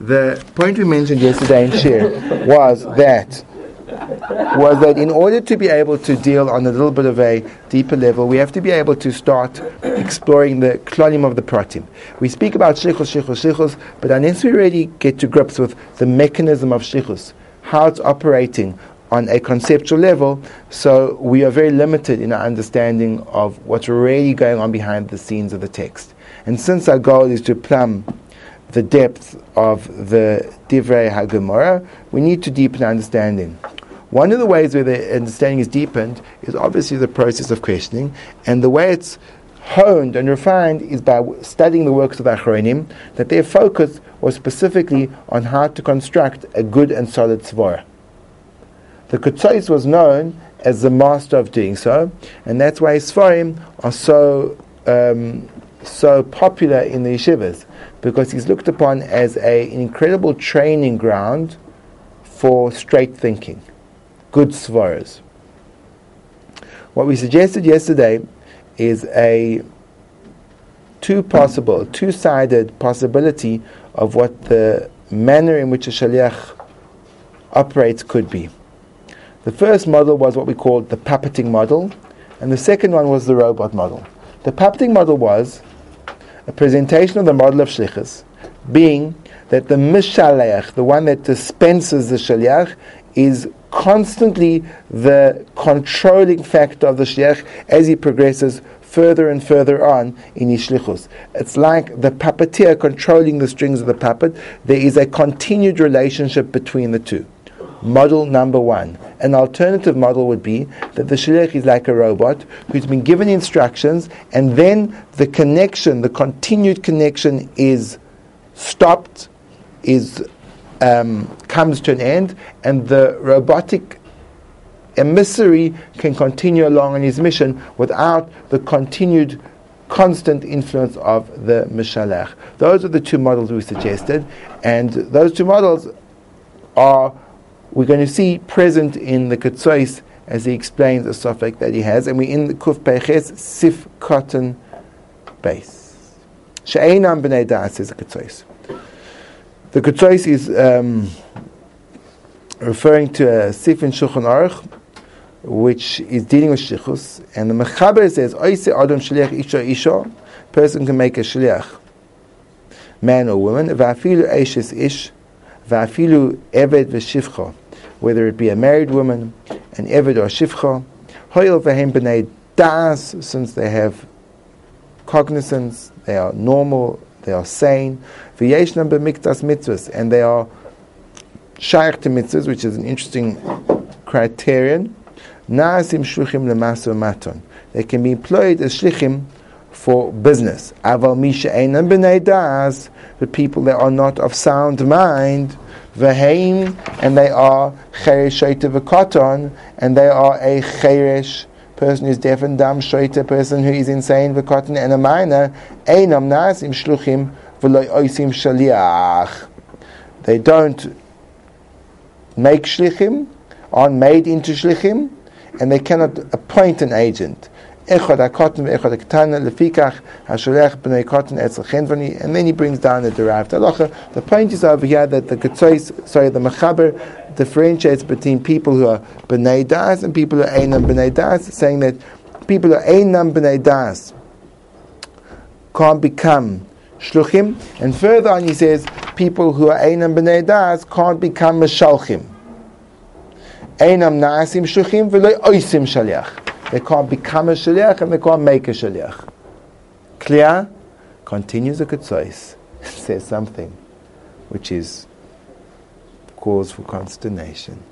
the point we mentioned yesterday in Shir was that was that in order to be able to deal on a little bit of a deeper level, we have to be able to start exploring the klonim of the pratim. We speak about shlichus, shlichus, shlichus, but unless we really get to grips with the mechanism of shlichus, how it's operating on a conceptual level, so we are very limited in our understanding of what's really going on behind the scenes of the text. And since our goal is to plumb the depth of the Divrei HaGemara, we need to deepen understanding. One of the ways where the understanding is deepened is obviously the process of questioning, and the way it's honed and refined is by studying the works of the Achronim, that their focus was specifically on how to construct a good and solid svara. The Kutzais was known as the master of doing so, and that's why Sfarim are so um, so popular in the yeshivas, because he's looked upon as a, an incredible training ground for straight thinking good svaras. What we suggested yesterday is a two possible, two-sided possibility of what the manner in which a shaliach operates could be. The first model was what we called the puppeting model, and the second one was the robot model. The puppeting model was a presentation of the model of shlichus, being that the mishaleach, the one that dispenses the shaliach, is constantly the controlling factor of the shliach as he progresses further and further on in Ishlichus. It's like the puppeteer controlling the strings of the puppet. There is a continued relationship between the two. Model number one. An alternative model would be that the shliach is like a robot who's been given instructions and then the connection, the continued connection is stopped, is um, comes to an end, and the robotic emissary can continue along on his mission without the continued constant influence of the Mishalech. Those are the two models we suggested, and those two models are we're going to see present in the Ketzois as he explains the suffix that he has, and we're in the Kuf Peches Sif Katan Beis. She'einam b'nei da'as is the Ketzois. The Ketzois is um, referring to a Sif in Shulchan Aruch, which is dealing with Shichus, and the Mechaber says, Oise Adam Shliach Isha Isha, person can make a Shliach, man or woman, Va'afilu Eishes Ish, Va'afilu Eved V'Shivcha, whether it be a married woman, an Eved or Shivcha, Hoyel V'hem B'nei Das, since they have cognizance, they are normal, they are sane. V'yeshnam b'miktas mitzvahs, and they are shaykh to mitzvahs, which is an interesting criterion. Na'asim shluchim lemasu maton. They can be employed as shlichim for business. Aval misha einam b'nei das, the people that are not of sound mind, v'heim, and they are cheresh shoyte v'koton, and they are a cheresh person who is deaf and dumb, shoita, person who is insane, v'kotten, and a minor, einam nasim shluchim v'loy oisim shaliach. They don't make shlichim, aren't made into shlichim, and they cannot appoint an agent. Echad hakotten ve'echad haktana lefikach hasholech b'nei kotten etzel chenvani, and then he brings down the derived halacha. The point is over here that the Ketzois, sorry, the Mechaber differentiates between people who are b'nei das and people who are einam b'nei das, saying that people who are einam b'nei das can't become shluchim, and further on he says people who are einam b'nei das can't become meshalchim. Einam na'asim shluchim v'loy oisim shaliach. They can't become a shaliach and they can't make a shaliach. Clear? Continues the Ketzois. Says something which is cause for consternation.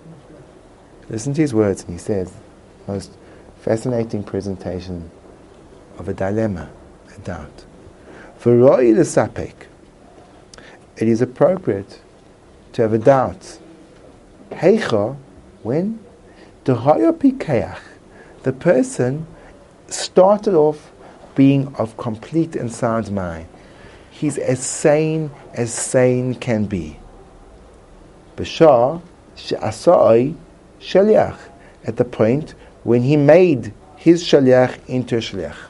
Listen to his words, and he says, most fascinating presentation of a dilemma, a doubt. For Roy Sapek, it is appropriate to have a doubt. Heicha, when? The Pikeach, the person started off being of complete and sound mind. He's as sane as sane can be. Bashar she'asai shaliach at the point when he made his shaliach into a shaliach.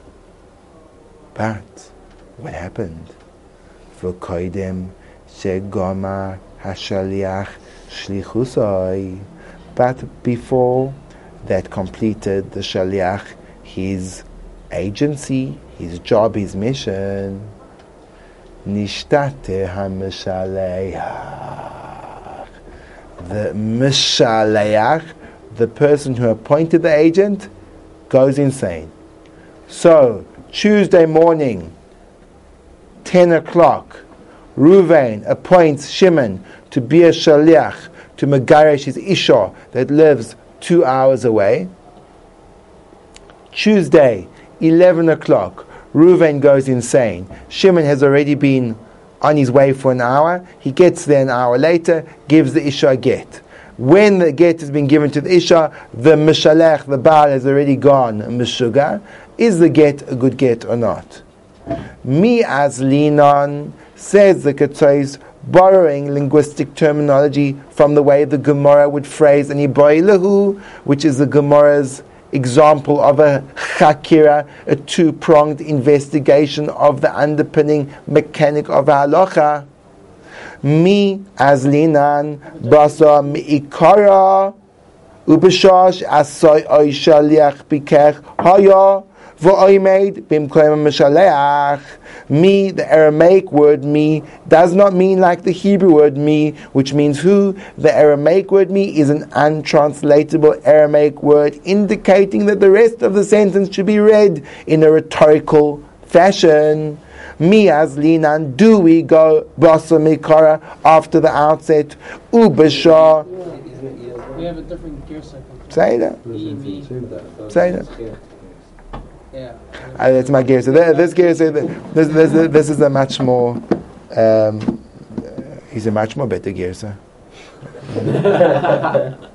But what happened? V'koidem shegomar hashaliach shlichusoi. But before that completed the shaliach his agency, his job, his mission, nishtate hamishaleach. The mishaleach, the person who appointed the agent, goes insane. So, Tuesday morning, 10 o'clock, Ruvain appoints Shimon to be a shaliach to Megaresh, his Isha, that lives two hours away. Tuesday, 11 o'clock, Ruvain goes insane. Shimon has already been on his way for an hour. He gets there an hour later, gives the Isha a get. When the get has been given to the Isha, the Mishalech, the Baal, has already gone, Mishuga. Is the get a good get or not? Mi as linon, says the Ketzos, borrowing linguistic terminology from the way the Gemara would phrase an Ibrailahu, which is the Gemara's example of a chakira, a two-pronged investigation of the underpinning mechanic of halacha. Mi as linan basa ikara ubishash asoy oy shaliach bikech haya v'oimed bimkoyim mishaleach. Me, the Aramaic word me, does not mean like the Hebrew word me, which means who. The Aramaic word me is an untranslatable Aramaic word indicating that the rest of the sentence should be read in a rhetorical fashion. Me as linan, do we go basa mikara after the outset? Ubasha. We have a different gear cycle. Say that. Say that. Yeah. Uh, that's my gear. So th- this gear, so th- this, this, this is a much more. Um, he's a much more better gear, sir.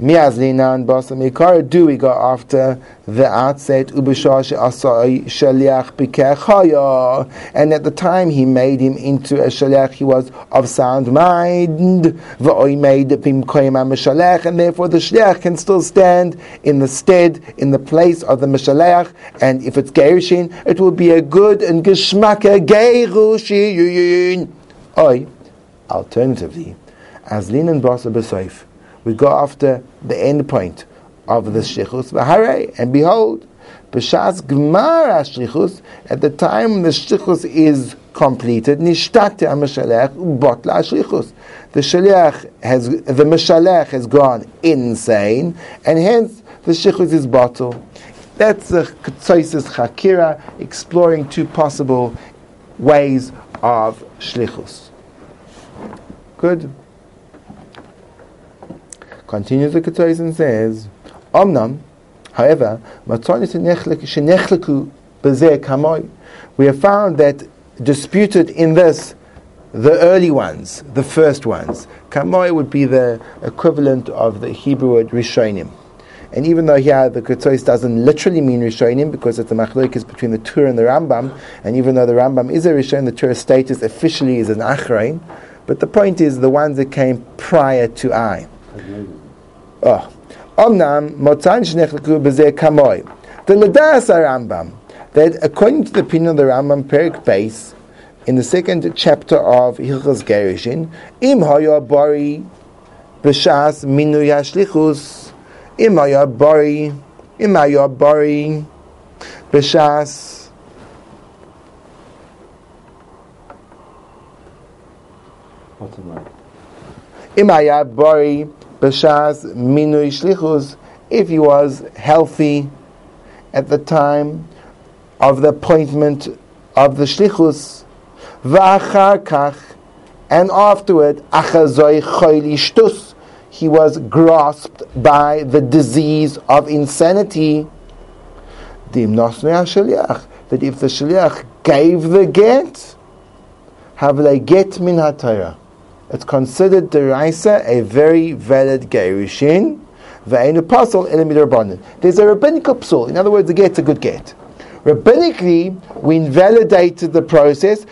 Miazlinan basa mikara. Do we go after the outset? Ubishash asai shaliach bikechaya. And at the time he made him into a shaliach, he was of sound mind. Made mishalech, and therefore the shaliach can still stand in the stead, in the place of the mishalech. And if it's gerushin, it will be a good and geschmacke gerushin. Oi, alternatively, as linan basa b'soif we go after the end point of the shlichus v'harei, and behold, b'shas gmar shlichus at the time the shlichus is completed, nishtate ha-mishalech botla shlichus. The shaliach has the mishalech has gone insane, and hence the shlichus is bottle. That's the Ketzosis Chakira exploring two possible ways of shlichus. Good. Continues the Ketzois and says, Omnam, however, we have found that disputed in this the early ones, the first ones. Kamoy would be the equivalent of the Hebrew word Rishonim. And even though here the Ketzois doesn't literally mean Rishonim because it's a machlokes between the Tur and the Rambam, and even though the Rambam is a Rishon, the Tur's status officially is an Achrein, but the point is the ones that came prior to I. Oh. Omnam motzan shnechleku b'zeh kamoy. The Ladas Rambam that according to the opinion of the Rambam Perik Beis in the second chapter of Hilchos Gerushin, im haya bari b'shas minu yashlichus im haya bari im haya bari b'shas im haya bari b'shas minui shlichus, if he was healthy at the time of the appointment of the shlichus, v'achar and afterward, achazoi choyli shtus, he was grasped by the disease of insanity. That if the shaliach gave the get, have they get min hatayra it's considered deraisa a very valid gerushin. There's a rabbinical psul. In other words, the get's a good get. Rabbinically, we invalidated the process.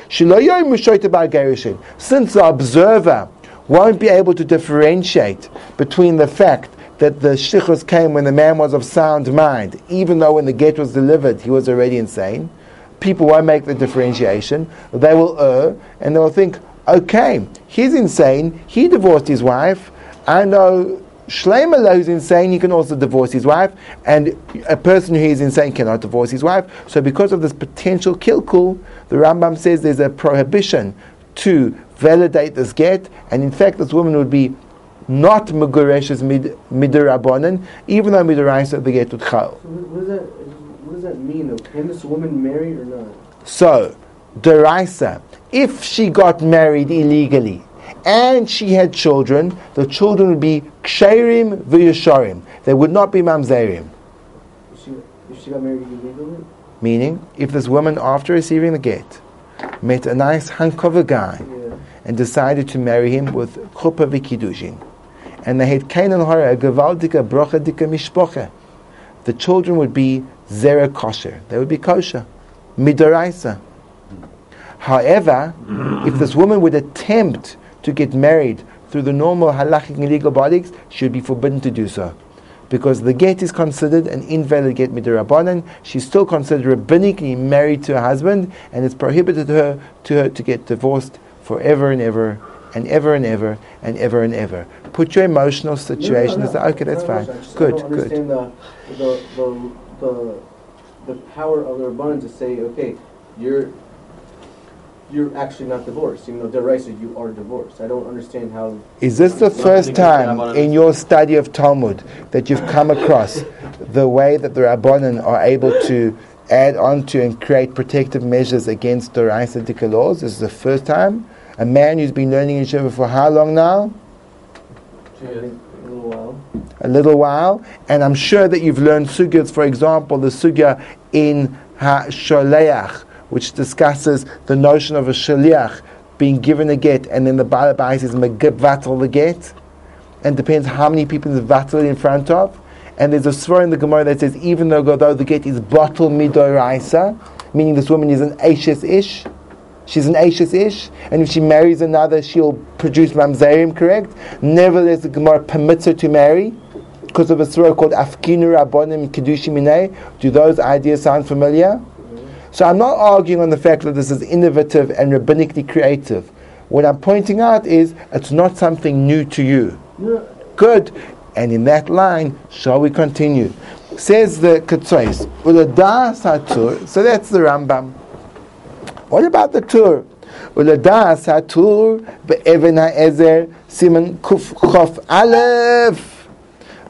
Since the observer won't be able to differentiate between the fact that the shichus came when the man was of sound mind, even though when the get was delivered he was already insane, people won't make the differentiation. They will err and they will think, okay, he's insane, he divorced his wife, I know Shleima who's insane, he can also divorce his wife, and a person who is insane cannot divorce his wife. So because of this potential kilkul, the Rambam says there's a prohibition to validate this get, and in fact this woman would be not Megureshes mid midirabonin, even though midiraisa the get would chal. So what does that what does that mean? Can this woman marry or not? So, deraisa, if she got married illegally and she had children, the children would be ksherim v'yasharim. They would not be mamzerim. If she, if she got married illegally? Meaning, if this woman, after receiving the get, met a nice hunk of a guy Yeah. and decided to marry him with chuppah v'kiddushin, and they had kain and hara, a gewaltige brochadike mishpoche, the children would be zera kosher. They would be kosher. Midoraisa. However, if this woman would attempt to get married through the normal halachic and legal bodies, she would be forbidden to do so. Because the get is considered an invalid get midirabanan, she's still considered rabbinically married to her husband, and it's prohibited her to her to get divorced forever and ever and ever and ever and ever and ever. Put your emotional situation No, no, as no, okay, that's fine. no, I I Good, good. the, the, the, the, the power of the Rabbanan to say, okay, you're, you're actually not divorced, even though Deraisa, you are divorced. I don't understand how, Is this the first time in your study of Talmud that you've come across the way that the Rabbanan are able to add on to and create protective measures against the Dika laws? Is this is the first time? A man who's been learning in Shiva for how long now? A little while. A little while. And I'm sure that you've learned sugyas, for example, the sugya in Ha-Sholeach, which discusses the notion of a shaliach being given a get and then the Balabais is megvatel the get. and depends how many people is vatal in front of. And there's a svara in the Gemara that says even though, though the get is bottle midoraisa, meaning this woman is an ashes ish, she's an ashes ish, and if she marries another, she'll produce mamzerim, correct? Nevertheless, the Gemara permits her to marry because of a svara called afkinu rabbonim kedushim. Do those ideas sound familiar? So I'm not arguing on the fact that this is innovative and rabbinically creative. What I'm pointing out is it's not something new to you. No, Good. And in that line, shall we continue? Says the Ketzois, so that's the Rambam. What about the HaTur be'even ha'ezer siman kuf chof aleph.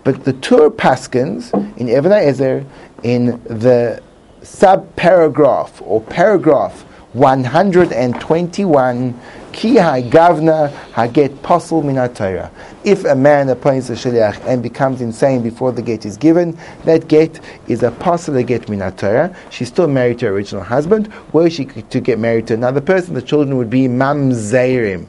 But the Tur paskens in Even Ezer in the sub-paragraph or paragraph 121, Ki gavna haget pasul minatayra. If a man appoints a shaliach and becomes insane before the get is given, that get is a pasul get minatayra. She's still married to her original husband. Were she to get married to another person, the children would be mamzeirim.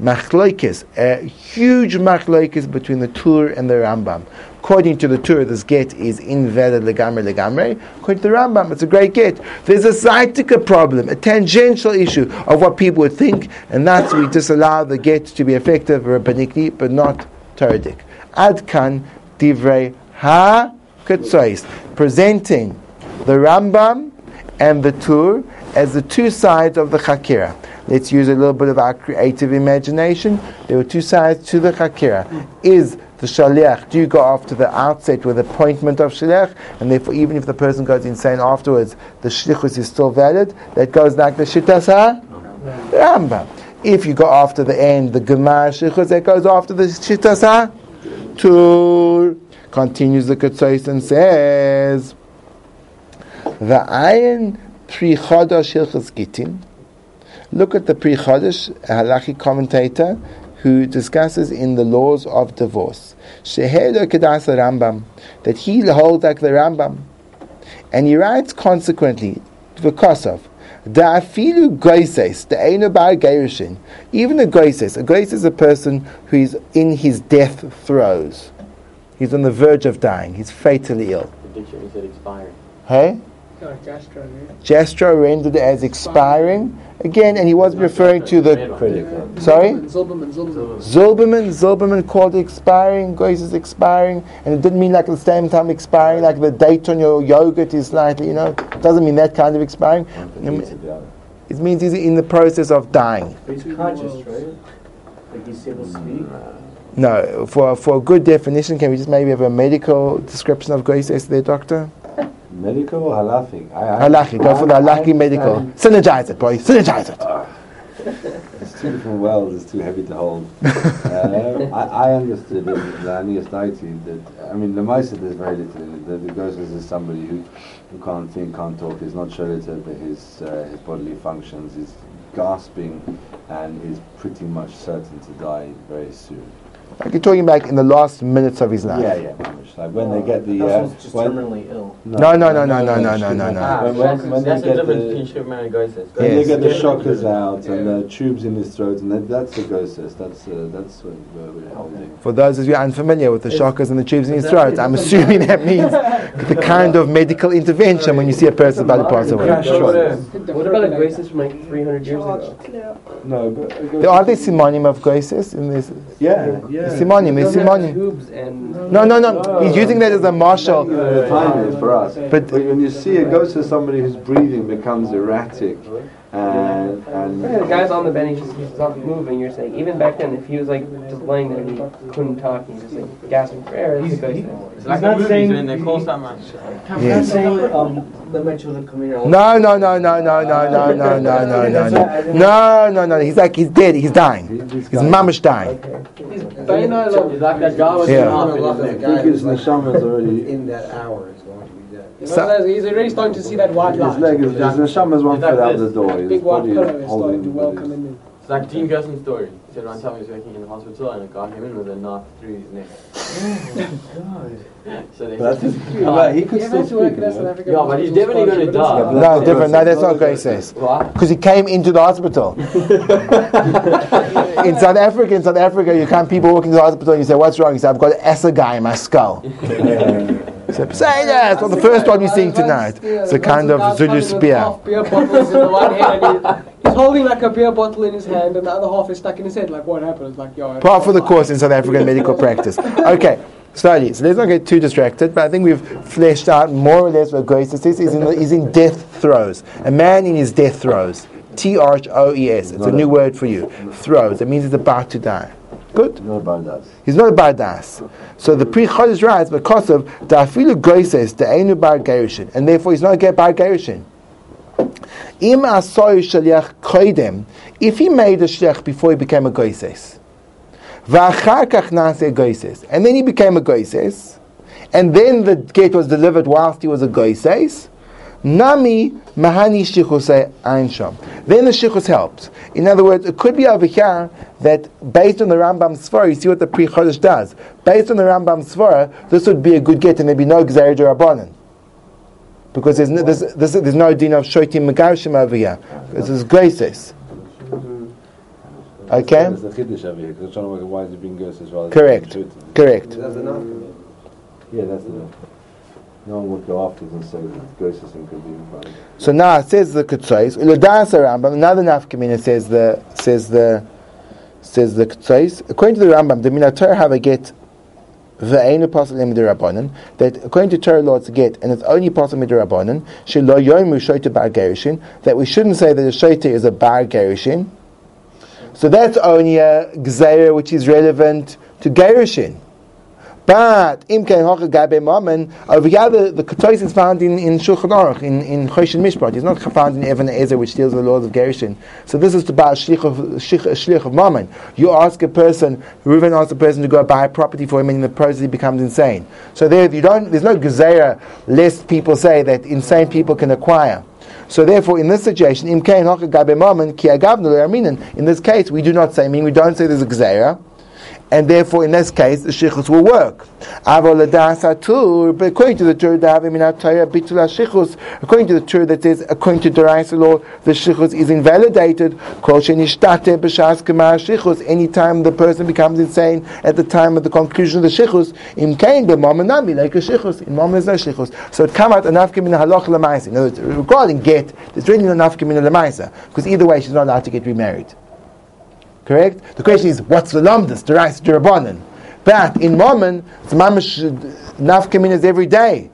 Machloikis, a huge machloikis between the Tur and the Rambam. According to the Tur, this get is invalid legamre legamre. According to the Rambam, it's a great get. There's a saitika problem, a tangential issue of what people would think, and that's we disallow the get to be effective rabbinically, but not Toradic. Adkan divrei ha ketzois, presenting the Rambam and the Tur as the two sides of the Chakira. Let's use a little bit of our creative imagination. There were two sides to the Chakira. Is the Shaliach, do you go after the outset with appointment of Shaliach? And therefore, even if the person goes insane afterwards, the Shlichus is still valid. That goes like the Shittasa Rambam. If you go after the end, the gmar Shlichus, that goes after the Shittasa Tur. Continues the Ketzos and says, the ayin Pri Chodosh Hilchas. Look at the Pri Chodosh, halachic commentator, who discusses in the laws of divorce. Shehedo Kedas Rambam, that he holds like the Rambam. And he writes consequently, of, Da'afilu goises, da'enu bar gerushin. Even a goises, a goises is a person who is in his death throes. He's on the verge of dying. He's fatally ill. The dictionary said expiring. Hey? No? Jastrow rendered as expiring. Again, and he wasn't referring to the. Critical. Sorry? Zilberman, Zilberman. Zilberman, Zilberman called it expiring, Grace is expiring, and it didn't mean like at the same time expiring, like the date on your yogurt is slightly, you know, it doesn't mean that kind of expiring. It means he's in the process of dying. But he's conscious, right? Like he's able to speak. No, for, for a good definition, can we just maybe have a medical description of goises there, doctor? Medical or halachic? I, I, Halakhi, go for the I- halakhi I medical. understand Synergize it, boy, synergize it. It's two different worlds. It's too heavy to hold. uh, I, I understood in the Anias Daiti that I mean the Maisa there's very little in it. The, the ghost is somebody who, who can't think, can't talk, is not sure that his uh, his bodily functions, is gasping, and is pretty much certain to die very soon. Like you're talking about in the last minutes of his life. Yeah, yeah, Like when they get the uh, just when- terminally ill. No, no, no, no, no, no, no, no, no. Ah, When- when- when that's they the get difference the- between Superman and Ghosts. When Yes. they get the shockers out and the tubes in his throat, and that, that's the ghost. That's uh, that's what we're holding. For those of you unfamiliar with the shockers and the tubes in his throat, I'm assuming that means the kind of medical intervention when you see a person about to pass away. Yeah. What about the Graces from like 300 years ago? No, but There are there simonim of goises in this? yeah, yeah. Simonim, is Those have simonim. tubes No, no, no. He's using that as a marshal. the time is for us. But- But when you see it goes to somebody whose breathing becomes erratic, and and Yeah, the guy's on the bed, he just he's not moving. You're saying even back then, if he was like just laying there and he couldn't talk, he's just like gasping for air. That's a ghost. It's like not the movies saying- when they call someone. Yes. saying, um, let my children come here. No, no, no, no, no, no, no, no, no, no, no, no. No, no, no. He's like, he's dead. He's dying. this He's mamish dying. He's like that guy with Yeah. the arm in his I neck. think his neshama is already. in that hour so, he's already starting to see that white light. His leg is, just, his neshama's one foot out the door. His big white pillow is starting to welcome him in. It's like Team Gusson story. He said, one time he was working in the hospital and a guy came in with a knife through his neck. God. So they But said, but he could Yeah, still that's working speak. as you an know. African Yeah, but he's definitely gonna die. it's not- No, different. No, that's not goises. What? Because he came into the hospital. in South Africa, in South Africa, you can't people walk into the hospital and you say, "What's wrong?" You say, "I've got an assegai in my skull." So, say that. Well, the first one you're seeing tonight. It's a kind of Zulu spear. Beer bottles in the one hand, and he's holding like a beer bottle in his hand, and the other half is stuck in his head. Like, what happened? Like, yo. Part for the course in South African medical practice. Okay, slowly. So let's not get too distracted, but I think we've fleshed out more or less what Grace is. He's in, the, he's in death throes. A man in his death throes. T R H O E S. It's a new word for you. Throes. It means he's about to die. Good? No about that. He's not a badass. So the Pri Chodesh writes because of the afilu goises the enu bar gerushin, and therefore he's not a get bar gerushin. Im asoy shaliach koidem, if he made a shliach before he became a goises, kach nase goises, and then he became a goises, and then the gate was delivered whilst he was a goises, Nami mahani shichuse einsham. Then the shichus helps. In other words, it could be over here that based on the Rambam Svara, you see what the Pri Chodesh does. Based on the Rambam Svara, this would be a good get, and there'd be no Gzeir Rabbanan. Because there's no, there's, there's, there's no din of Shoitim Megarshim over here. This is graces. Okay? That's the chiddush over here because I'm trying to work out why is it being as Correct. Correct. That's enough. Yeah, that's the. No one would go after and say that ghost system could be in. So now it says the Ketzais. Ulodas Rambam, another nafkamina says the says the says the Ketzais. According to the Rambam, the Minator have a get ve'enu pasal rabbanon that according to Torah law it's get and it's only pasal midrabanan shelo yoimu shoyte bar gerushin that we shouldn't say that a shoyte is a bar gerushin. So that's only a gzeira which is relevant to gerushin. But imken hoche gabe mamen over here the, the is found in, in Shulchan Aruch in in Choshen Mishpat. It's not found in Even Ezer which deals with the laws of Gerushin. So this is about shlich of shlich, of mammon. You ask a person, Reuven asks a person to go buy property for him, and the process he becomes insane. So there you don't. There's no gezerah lest people say that insane people can acquire. So therefore, in this situation, im kein. In this case, we do not say. Meaning, we don't say there's a gezerah and therefore in this case the shichus will work. According to the Torah, according to the Torah that says, according to the Raisa law, the shichus is invalidated. Anytime the person becomes insane at the time of the conclusion of the shichus, im kain b'mamanami like a shichus. In there's no shichus. So it come out enough in halach lemaisa. In other words, regarding get, there's really no enough in because either way she's not allowed to get remarried. Correct? The question is, what's the lamdas, the rice, the rabbanon? But in Mammon, it's mamish nafkaminas every day.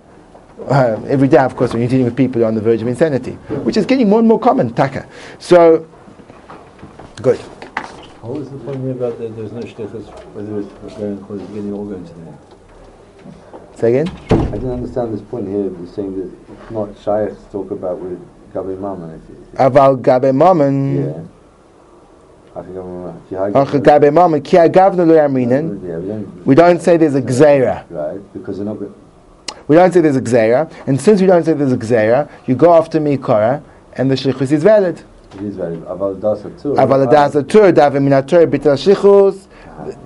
Uh, every day, of course, when you're dealing with people who are on the verge of insanity, which is getting more and more common, taka. So, good. What was the point here about that there's no shtichus, whether it's going close to getting all going to the end? Say again? I didn't understand this point here. You're saying that it's not shy to talk about with Gabi Mammon. If you, if gabe mammon. yeah. I think I'm if you hide- Ach gabe mammon. Ki agavna lo yamrinen. Yeah, we don't say there's a gzera. Right, because they're not. We don't say there's a gzera, and since we don't say there's a gzera, you go after mikora, and the shlichus is valid. It is valid. Aval dasatur. Aval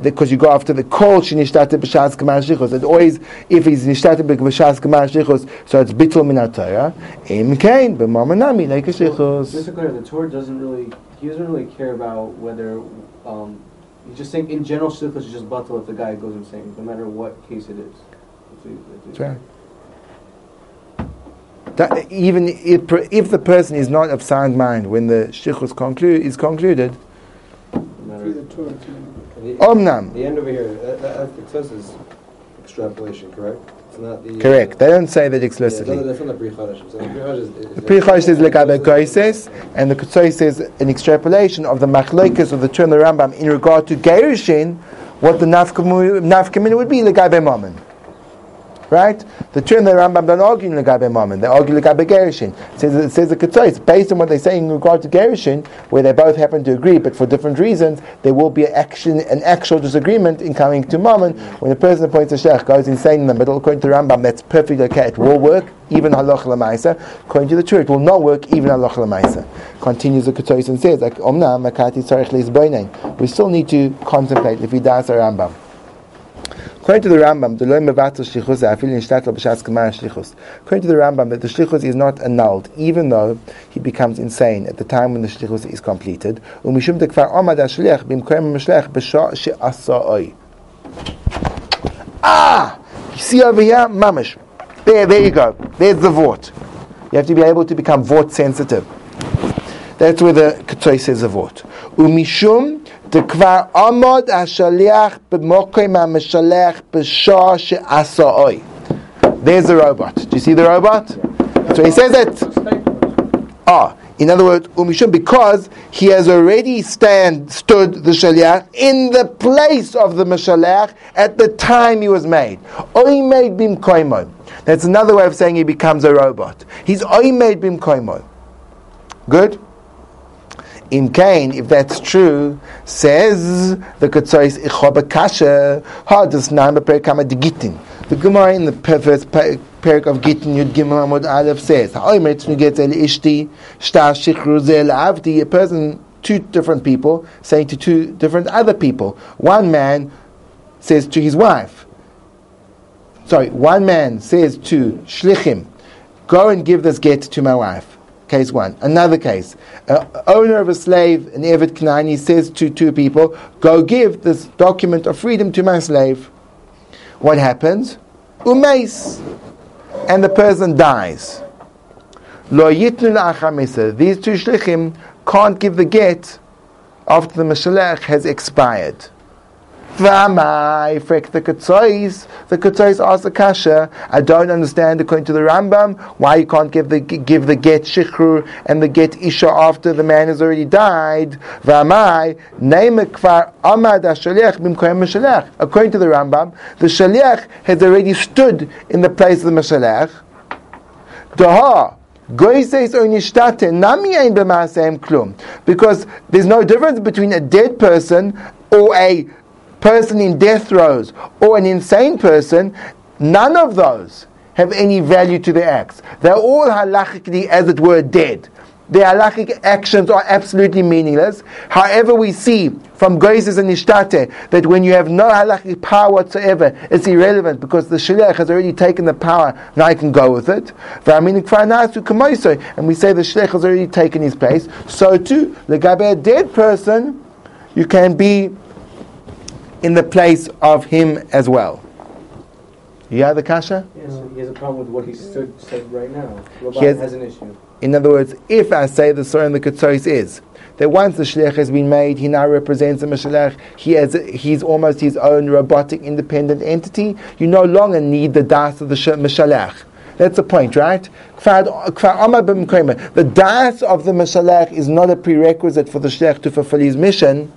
because you go after the kol shenishtate b'shas k'mar shichos. It always, if he's nishtate b'shas k'mar shichos, so it's bittul min ha'torah. Im kain b'mamanami like a shichos. Well, the Torah doesn't really he doesn't really care about whether, um, he's just saying, in general, shlichus is just batal if the guy goes insane, no matter what case it is. That's what that's what right. That, even if, if the person is not of sound mind when the shichus conclude, is concluded, no matter- Through the Torah. The, omnam, the end over here, that, that, that says is extrapolation, correct? The. correct. They don't say that Yeah, explicitly. that's not the Chadash. So the Pri Chadash is. is The Pri Chosh says legabe koises, and the Kutzoi says an extrapolation of the machlokes of the Tur and the Rambam in regard to Gerushin, what the nafkamin would be legabe mammon. Right? The Tur and the Rambam don't argue in legabe mammon; they argue legabe Gerushin. It says it says the Kutzoi based on what they say in regard to Gerushin, where they both happen to agree, but for different reasons, there will be an action, an actual disagreement in coming to mammon. When the person appoints a sheikh goes insane in the middle, according to Rambam, that's perfectly okay. It will work, even halach lamaisa. According to the Torah, it will not work, even halach lamaisa. Continues the Ketores and says, like, Omna makati tzarech leizboinen. We still need to contemplate if he does a Rambam. According to the Rambam, the loy mevatel shlichus afil nishtatel b'shas gemar shlichus. According to the Rambam, that the shlichus is not annulled, even though he becomes insane at the time when the shlichus is completed. Umishum dekvar omad hashliach b'mkoyim mishlech b'shah she'asa'oi. Ah! You see over here? Mamish. There, there you go. There's the vort. You have to be able to become vort sensitive. That's where the Ketoi says the vort. Umishum dekvar amod hashaliach b'mokim ha'mishalech b'shah she'asa'oi. There's the robot. Do you see the robot? So he says it. Ah, in other words, umishum because he has already stand stood the shaliach in the place of the mishalach at the time he was made. Oy made bim koimo. That's another way of saying he becomes a robot. He's oy made bim koimo. Good. In Cain, if that's true, says the Ketzois Ichoba Kasha, ha das Name Perkama de. The Gemara in the first per- parak of Gittin Yud Gimel Amud Aleph says, Ha'omer tznuget el ishti, shtar shichru avdi, a person, two different people, saying to two different other people. One man says to his wife, sorry, one man says to Shlichim, go and give this get to my wife. Case one. Another case. Uh, owner of a slave, an Eved Knani, says to two people, go give this document of freedom to my slave. What happens? Umeis. And the person dies. Lo yitnu. These two shlichim can't give the get after the Mashalech has expired. V'amai frek the Ketzois. The Ketzois ask the Kasha. I don't understand according to the Rambam why you can't give the give the get shichru and the get isha after the man has already died. V'amai name kvar amad hashaliach b'mkoyim mishalech. According to the Rambam, the shaliach has already stood in the place of the mishalech. Daha. Because there's no difference between a dead person or a person in death throes or an insane person. None of those have any value to their acts. They're all halachically, as it were, dead. Their halachic actions are absolutely meaningless. However, we see from Goises and Nishtate that when you have no halachic power whatsoever, it's irrelevant because the Shaliach has already taken the power, now I can go with it. And we say the Shaliach has already taken his place. So too, Legabe a dead person, you can be in the place of him as well. You have the kasha? Yes, he has a problem with what he stood, said right now. He has- has an issue. In other words, if I say the Surah and the Ketzois is that once the Shliach has been made, he now represents the Mashalach, he has, he's almost his own robotic independent entity, you no longer need the Das of the Sh- Mashalach. That's the point, right? Kfar- kfar amar b'mkoyma. The das of the Mashalech is not a prerequisite for the Shlech to fulfill his mission.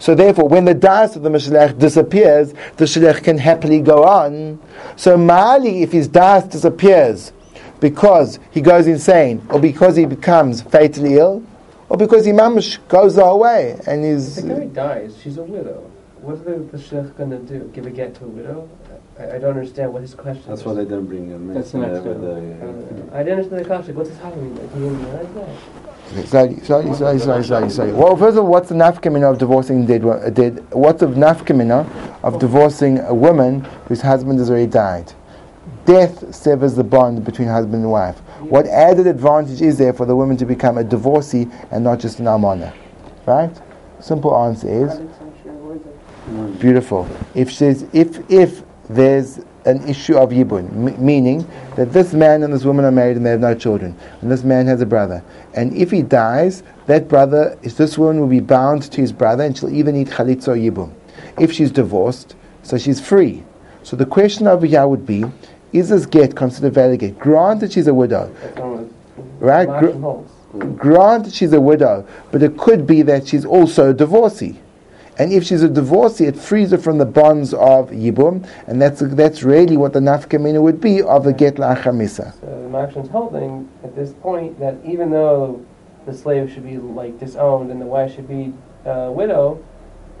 So therefore, when the das of the Mashalech disappears, the Shlech can happily go on. So Mali, if his das disappears because he goes insane, or because he becomes fatally ill, or because he mamish goes away and is The guy dies. She's a widow. What's the, the shech gonna do? Give a get to a widow? I, I don't understand what his question That's is. why they don't bring him in. That's the next uh, one. the, I don't. I didn't understand the question. What's happening? Like, he didn't realize that. Slowly, slowly, slowly, slowly, slowly, slowly. Well, first of all, what's the nafkamina of divorcing dead? uh, dead what's the nafkamina of divorcing a woman whose husband has already died? Death severs the bond between husband and wife. What added advantage is there for the woman to become a divorcee and not just an almana? Right? Simple answer is beautiful. If she's, if if there's an issue of yibum, m- meaning that this man and this woman are married and they have no children, and this man has a brother, and if he dies, that brother, is this woman will be bound to his brother, and she'll even need chalitza or yibum. If she's divorced, so she's free. So the question over here would be, is this get considered valid get? Granted, she's a widow, That's not what right? Gr- granted she's a widow, but it could be that she's also a divorcee. And if she's a divorcee, it frees her from the bonds of Yibum, and that's that's really what the nafkamina would be of a get la'achamisa. So the Marshall's holding at this point that even though the slave should be like disowned and the wife should be a widow,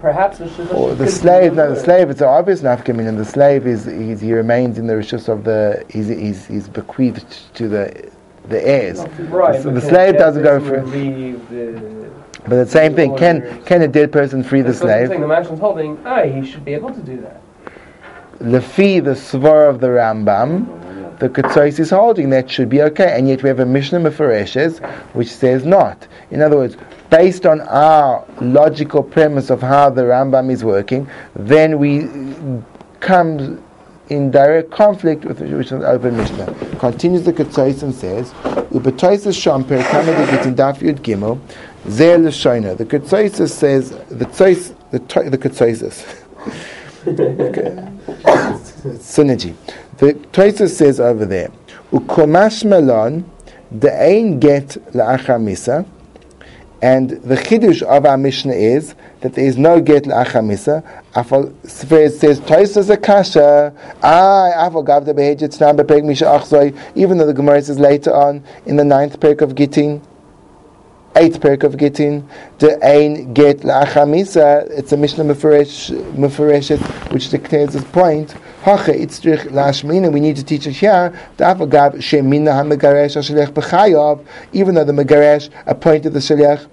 perhaps the Or the slave, no, the slave, it's an obvious nafkamina. The slave is he's, he remains in the rishus of the he's, he's, he's bequeathed to the the heirs. Right, So the slave doesn't go person for- relieve the. But the same thing, can can a dead person free the That's what I'm slave? The Marshall's holding. Ah, he should be able to do that. Lefi, the svar of the Rambam, the Ketzos is holding that should be okay, and yet we have a Mishnah Mefareshes which says not. In other words, based on our logical premise of how the Rambam is working, then we come in direct conflict with which is an open Mishnah. Continues the Ketzos and says, "Ubetoises shamper kamed in daf yud gimel zer l'shoina." The Ketzos says the Tzos, the the Ketzos. synergy. The Toysus says over there, "Ukomash melon the ein get la'achamisa," and the chiddush of our Mishnah is that there is no get la'achamisa. Afal says Toysus a kasha. Ah, I afal gavda behejet snam bepeg misha achzoi. Even though the Gemara says later on in the ninth perk of Gittin. Eighth perk of Gittin, the ein get la'achamisa. It's a Mishnah Meferesh, Mefereshet which declares this point. Hacha itzrich lashmina. We need to teach it here. Da'afagav shemina ha'megaresh ha'shalech b'chayav. Even though the megaresh appointed the shalech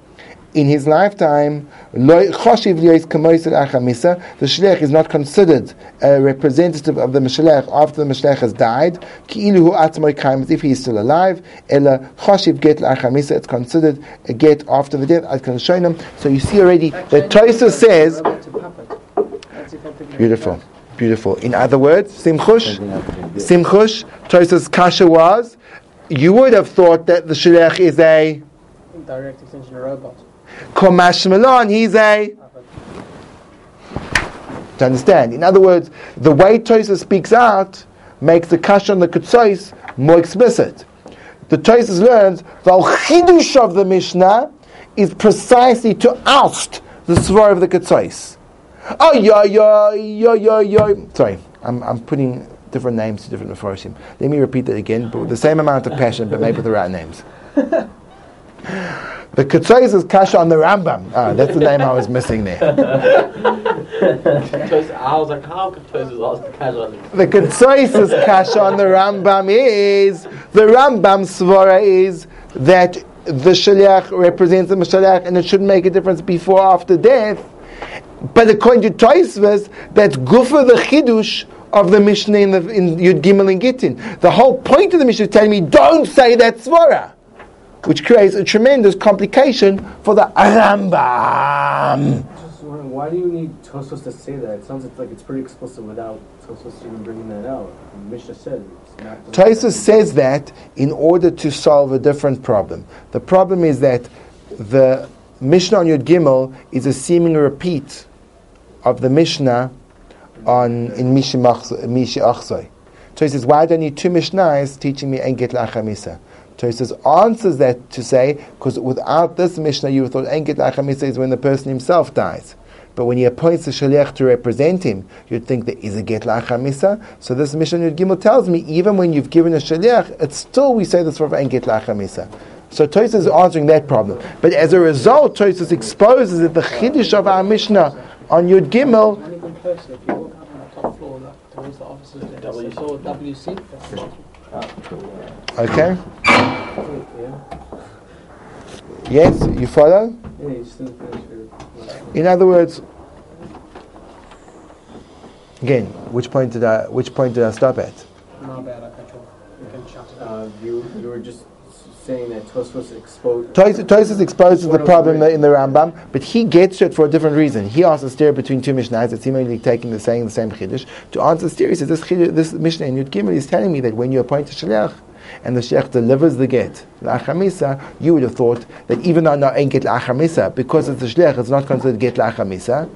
in his lifetime, lo choshiv liyos kamois achamisa. The shalech is not considered a representative of the shalech after the shalech has died. Ki'ilu hu atzmoi kaim, as if he is still alive. Ela choshiv get. It's considered a get after the death. I can show them. So you see already that Toysa says. Beautiful, beautiful. In other words, simchush, simchush. Tosa's kasha was. You would have thought that the shliach is a Direct extension of robot. Komash melon. He's a. To understand. In other words, the way Tosa speaks out makes the kasha on the kutzos more explicit. The Tosa learns the chidush of the Mishnah is precisely to oust the svar of the kutzos. Oh, yo, yo, yo, yo, yo. Sorry, I'm, I'm putting different names to different Mepharshim. Let me repeat that again, but with the same amount of passion, but maybe with the right names. The Ketzos is Kasha on the Rambam. Ah, that's the name I was missing there. I was like, how could choices also casual? The Ketzos is Kasha on the Rambam is, the Rambam Svara is that the Shaliach represents the Shaliach and it shouldn't make a difference before or after death. But according to Toisvas, that's Gufa the Chidush of the Mishnah in, the, in Yud Gimel and Gittin. The whole point of the Mishnah is telling me, don't say that Svara. Which creates a tremendous complication for the Rambam. Just wondering, why do you need Tosos to say that? It sounds like it's pretty explicit without Tosos even bringing that out. Mishnah said it's not. Tosus says that in order to solve a different problem. The problem is that the Mishnah on Yud Gimel is a seeming repeat of the Mishnah on in Mishi Mishi Achzoi. Tosis, why do I need two Mishnahs teaching me Engit Lachamisa? Tosis answers that to say, because without this Mishnah, you would thought Engit Lachamisa is when the person himself dies. But when he appoints a shaliach to represent him, you'd think there is a get lachamisa. So this Mishnah Yud Gimel tells me, even when you've given a shaliach, it's still we say this for ain't get lachamisa. So Tosis is answering that problem. But as a result, Tosis exposes that the chiddush of our Mishnah on Yud Gimel And even closer, if you walk up on the top floor, like, towards the offices, there, WC. so WC, that's the Okay? Yes, you follow? Yeah, you still finish your. In other words, again, which point did I which point did I stop at? My bad, I cut you. You can shut it Uh, you, you were just s- saying that Tosfos exposed. Tosis exposes the problem in the, Rambam, but he gets to it for a different reason. He asks a steer between two Mishnahs that seemingly taking the saying the same chiddush. To answer the steer, he says this chiddush, this Mishnah in Yud Gimel is telling me that when you appoint a shliach and the shaliach delivers the get la'achamisa, you would have thought that even though no ain't get la'achamisa, because it's a shaliach, it's not considered get la'achamisa.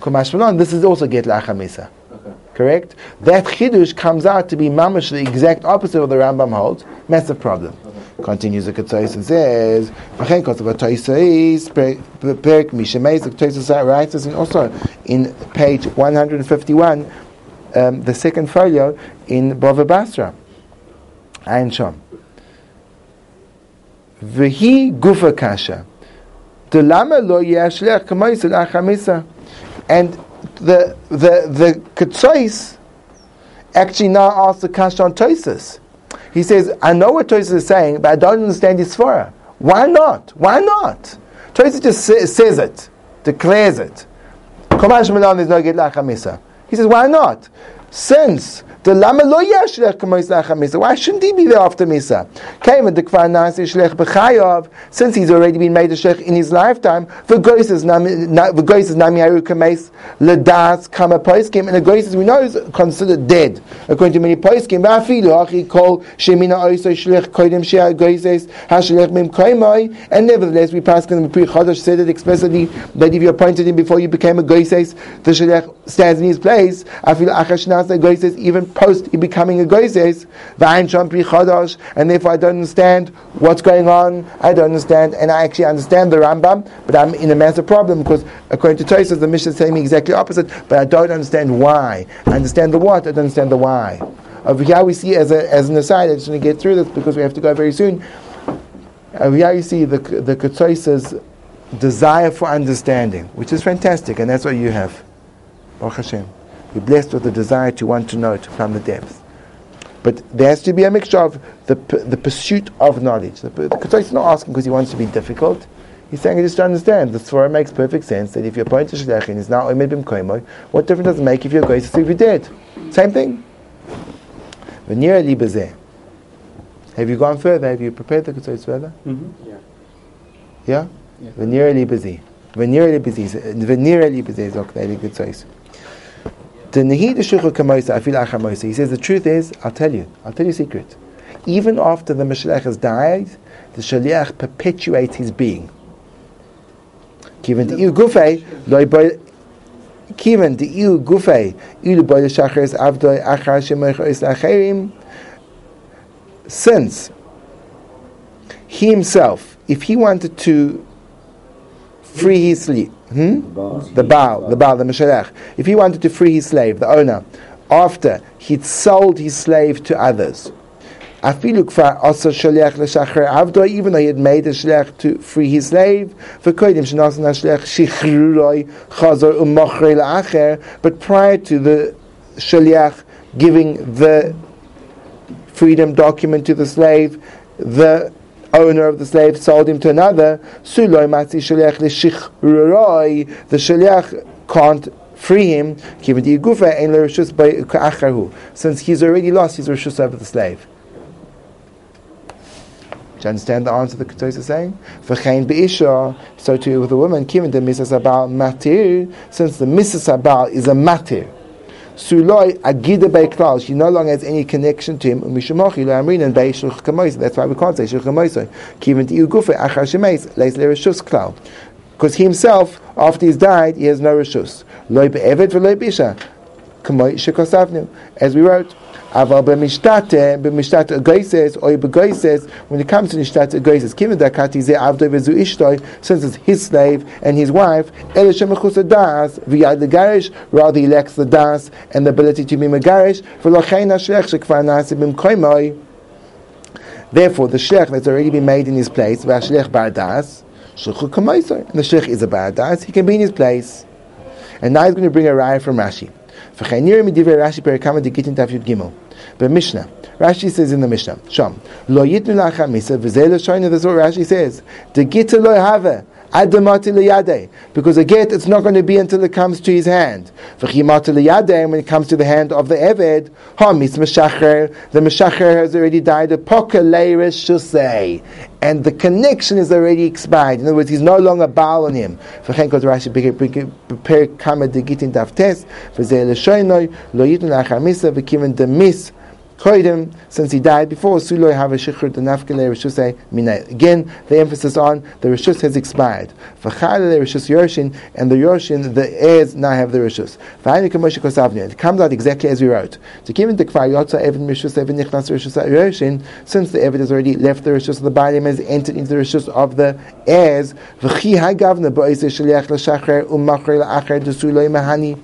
Kumashmalan, this is also get la'achamisa. okay. Correct? That chidush comes out to be mamash the exact opposite of the Rambam holds. Massive problem. Continues the Ketzais and says, "V'chein kosav ha'toisais, per- per- Perek Mishemeis." The Ketzais writes and also in page 151, um, the second folio in Bava Basra, Ayin Shom. V'hi gufa kasha. Delama lo yashlech kamoisel achamisa. And the the the Ketzais actually now asks the kasha on Toisus. He says, I know what Toisus is saying, but I don't understand his svara. Why not? Why not? Toisus just sa- says it, declares it. He says, why not? Since the lama lo yashlech kamois lachamisa, why shouldn't he be there after misa? Came the kvar nasi shlech b'chayav, since he's already been made a shlech in his lifetime. V'gois is nami na- v'gois is nami haru kameis ledas kama poiskim, and the gois we know is considered dead according to many poiskim. V'afilu achi kol shemina oisay shlech kodim shea goises hashlech mim koimai, and nevertheless we pass in the Pri Chodesh said it explicitly that if you appointed him before you became a goises, the shlech stands in his place. Afilu achash goises even post becoming a goises, v'ayin sham pri chodesh, and therefore I don't understand what's going on. I don't understand, and I actually understand the Rambam, but I'm in a massive problem because according to Tosis, the Mishnah is telling me exactly opposite, but I don't understand why. I understand the what, I don't understand the why. Over here we see as, a, as an aside, I just want to get through this because we have to go very soon. Over here you see the, the Ketzoisa's desire for understanding, which is fantastic, and that's what you have. Baruch Hashem. You're blessed with the desire to want to know, to find the depths. But there has to be a mixture of the, p- the pursuit of knowledge. The, the Ketzois is not asking because he wants to be difficult. He's saying, I just don't understand. The svara makes perfect sense that if you appoint a Shliach and is now Omed Bim Koimoy, what difference does it make if you're going to see if you're dead? Same thing. V'nira li. Have you gone further? Have you prepared the Ketzois further? Mm-hmm. Yeah. Yeah? Yeah. V'nira li bezeh. V'nira li bezeh. V'nira li bezeh is okay, the Ketzois. The feel Achamoisa. He says the truth is, I'll tell you, I'll tell you a secret. Even after the Meshaleach has died, the Shaliach perpetuates his being. Given the boy Kiven the Gufei, Ilu boy the Shachris Avdoi Achar Shemech Ois Acherim, since he himself, if he wanted to free his sleep, hmm? the Baal, the Baal, the Meshaleach, if he wanted to free his slave, the owner, after he'd sold his slave to others, Afilu kfar asa shaliach l'shachar avdoi, even though he had made a shaliach to free his slave, v'koidim shenasan hashaliach shichruroi chazor umochrei but prior to the shaliach giving the freedom document to the slave, the owner of the slave sold him to another, the shaliach can't free him, since he's already lost his rishus over the slave. Do you understand the answer the Ketos is saying? V'chein be'isha, so too with a woman, given the misas abal matir, since the misas abal is a matir. Suloi agida be'klal, she no longer has any connection to him, u'mishamochi lo'amrin and be'ishuch kamoisa, that's why we can't say shuch kamoisa. Given the gufe achar shemeis, leis le'rishus klal. Because he himself, after he's died, he has no rishus. Loi be'evet v'loi be'isha. Kamoi shekosavnu. As we wrote, Aval b'mishtate, b'mishtate agaises, or begaises, when it comes to nishtate agaises, kiven dakati ze avdoi vezu ishtoi, since it's his slave and his wife, ele shemechus das, v'yad legarish, rather he lacks the das and the ability to be megarish, v'lochein ha-shlech shekvar nasi b'mkoimoi, Therefore, the shech that's already been made in his place, v'ashlech bar das, shlechu kamaisoi, and the shech is a bar das, he can be in his place. And now he's going to bring a raya from Rashi. But Mishnah, Rashi says in the Mishnah, Shom, lo yitnu lacha misa, v'zeh l'shoyna, that's what Rashi says. The gita lo have, adamati liyade, because a get it's not going to be until it comes to his hand. V'chimati liyade, when it comes to the hand of the eved, ha mis meshacher, the meshacher has already died, a poker leiris shusei, and the connection is already expired. In other words, he's no longer baal on him. V'chen kod Rashi prepare kama de gitin daftes, v'zeh l'shoynoi, lo yitnu lacha misa, demis, Koidim, since he died before, Suloi have a shichur the nafkele. Again, the emphasis on the rishus has expired. V'chale rishus yorshin, and the the heirs now have the rishus. V'hayni kamoshe kosavni. It comes out exactly as we wrote. To give the kvar yotza even rishus even nichnas rishus yorshin, since the evid has already left the rishus of the bali has entered into the rishus of the heirs. Shaliach mahani.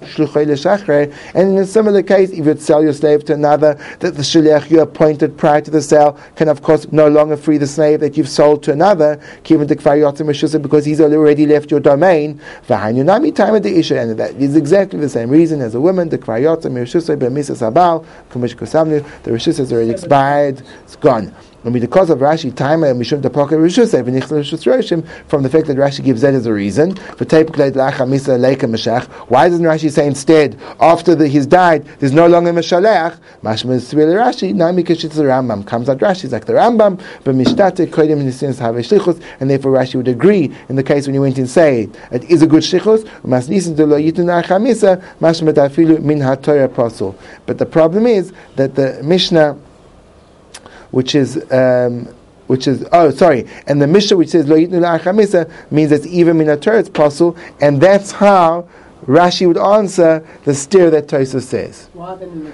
And in a similar case, if you sell your slave to another, that the shliach you appointed prior to the sale can of course no longer free the slave that you've sold to another, because he's already left your domain. Time the issue, And that is exactly the same reason as a woman, the kosamnu, the rishus has already expired, it's gone. And because of Rashi time and Mishum Tapoka Rishus Roshim, from the fact that Rashi gives that as a reason for Why doesn't Rashi say instead after the, he's died there's no longer Meshalech? Mashma is Rashi. Nami Kishitz Rambam comes out Rashi like the Rambam, but Mishtate Kodim sense have shlichus, and therefore Rashi would agree in the case when he went and say it is a good shlichus. Mas nisin to lo yitun Misa Mashma Tafilu min HaTorah Apostle. But the problem is that the Mishnah which is um, which is oh sorry, and the Mishnah which says lo yitnu means it's even min it's possible, and that's how Rashi would answer the steer that Tosa says.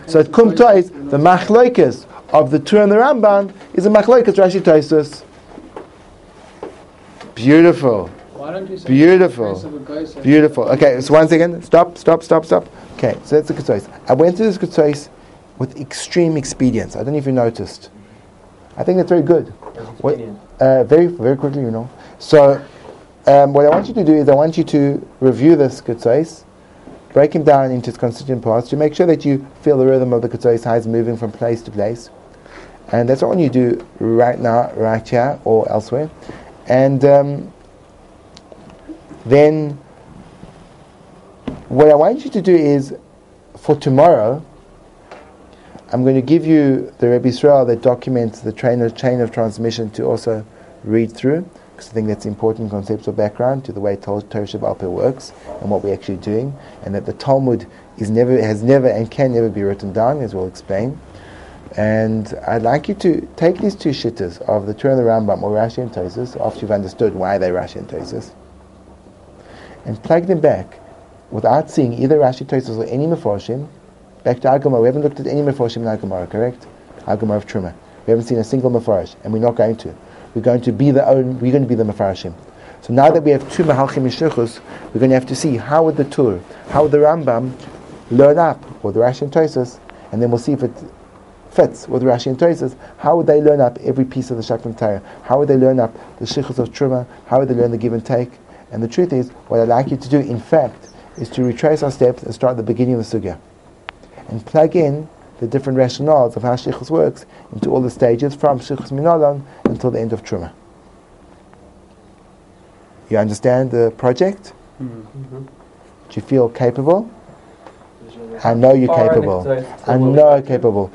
So at Kum Tois, the machloikas of the Tur and the Rambam is a machloikas Rashi Tosus. Beautiful. Beautiful. Beautiful. Okay, so once again, stop, stop, stop, stop. Okay, so that's the Ketzois. I went to this Ketzois with extreme expedience. I don't know if you noticed. I think that's very good. What, uh, very, very quickly, you know. So, um, what I want you to do is I want you to review this Ketzais, break him down into its constituent parts to make sure that you feel the rhythm of the Ketzais, how it's moving from place to place. And that's what you do right now, right here, or elsewhere. And um, then what I want you to do is for tomorrow, I'm going to give you the Rebbe Israel that documents the chain of, chain of transmission to also read through, because I think that's important conceptual background to the way Torah Sheba'al works and what we're actually doing, and that the Talmud is never, has never and can never be written down, as we'll explain. And I'd like you to take these two shittas of the Torah and the Rambam, or Rashi and Tosis, after you've understood why they're Rashi and Tosis, and plug them back without seeing either Rashi, Tosis, or any Meforshim, Back to Agama, we haven't looked at any Mefarshim in Agama, correct? Agama of Truma. We haven't seen a single Mefarsh, and we're not going to. We're going to be the own, we're going to be the Mefarshim. So now that we have two Mahalchim Yishuchus, we're going to have to see how would the Tur, how would the Rambam learn up, or the Rashi and Toisus, and then we'll see if it fits with Rashi and Toisus, how would they learn up every piece of the Shakram Torah? How would they learn up the Shlichus of Truma? How would they learn the give and take? And the truth is, what I'd like you to do, in fact, is to retrace our steps and start at the beginning of the Sugya and plug in the different rationales of how Shlichus works into all the stages from Shlichus Minalan until the end of Truma. You understand the project? Mm-hmm. Do you feel capable? I know you're capable. I know you're capable.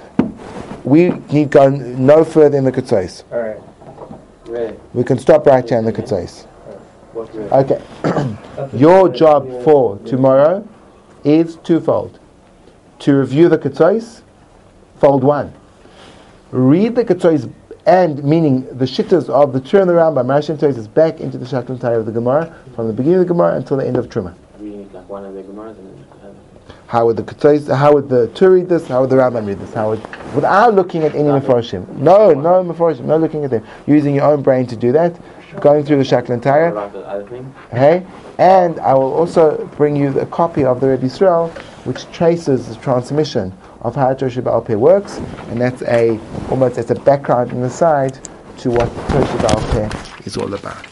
We need go no further in the Ketzos. Alright. Ready. We can stop right here in the Ketzos. Okay. Your job for tomorrow is twofold to review the Ketzos, fold one. Read the Ketzos and meaning the shittas of the Tur and the Rambam, Marashim is back into the Shaklam Tire of the Gemara from the beginning of the Gemara until the end of Truma. like one of the Gemaras how would the Ketzos, how would the Tur read this? How would the Rambam read this? How would without looking at any Mefarshim. No, no Mefarshim, no looking at them. Using your own brain to do that, going through the Shaklan Torah. about the other thing? Okay? And I will also bring you a copy of the Rebbe Israel, which traces the transmission of how Torah Sheba'al Peh works, and that's a almost as a background on the side to what Torah Sheba'al Peh is all about.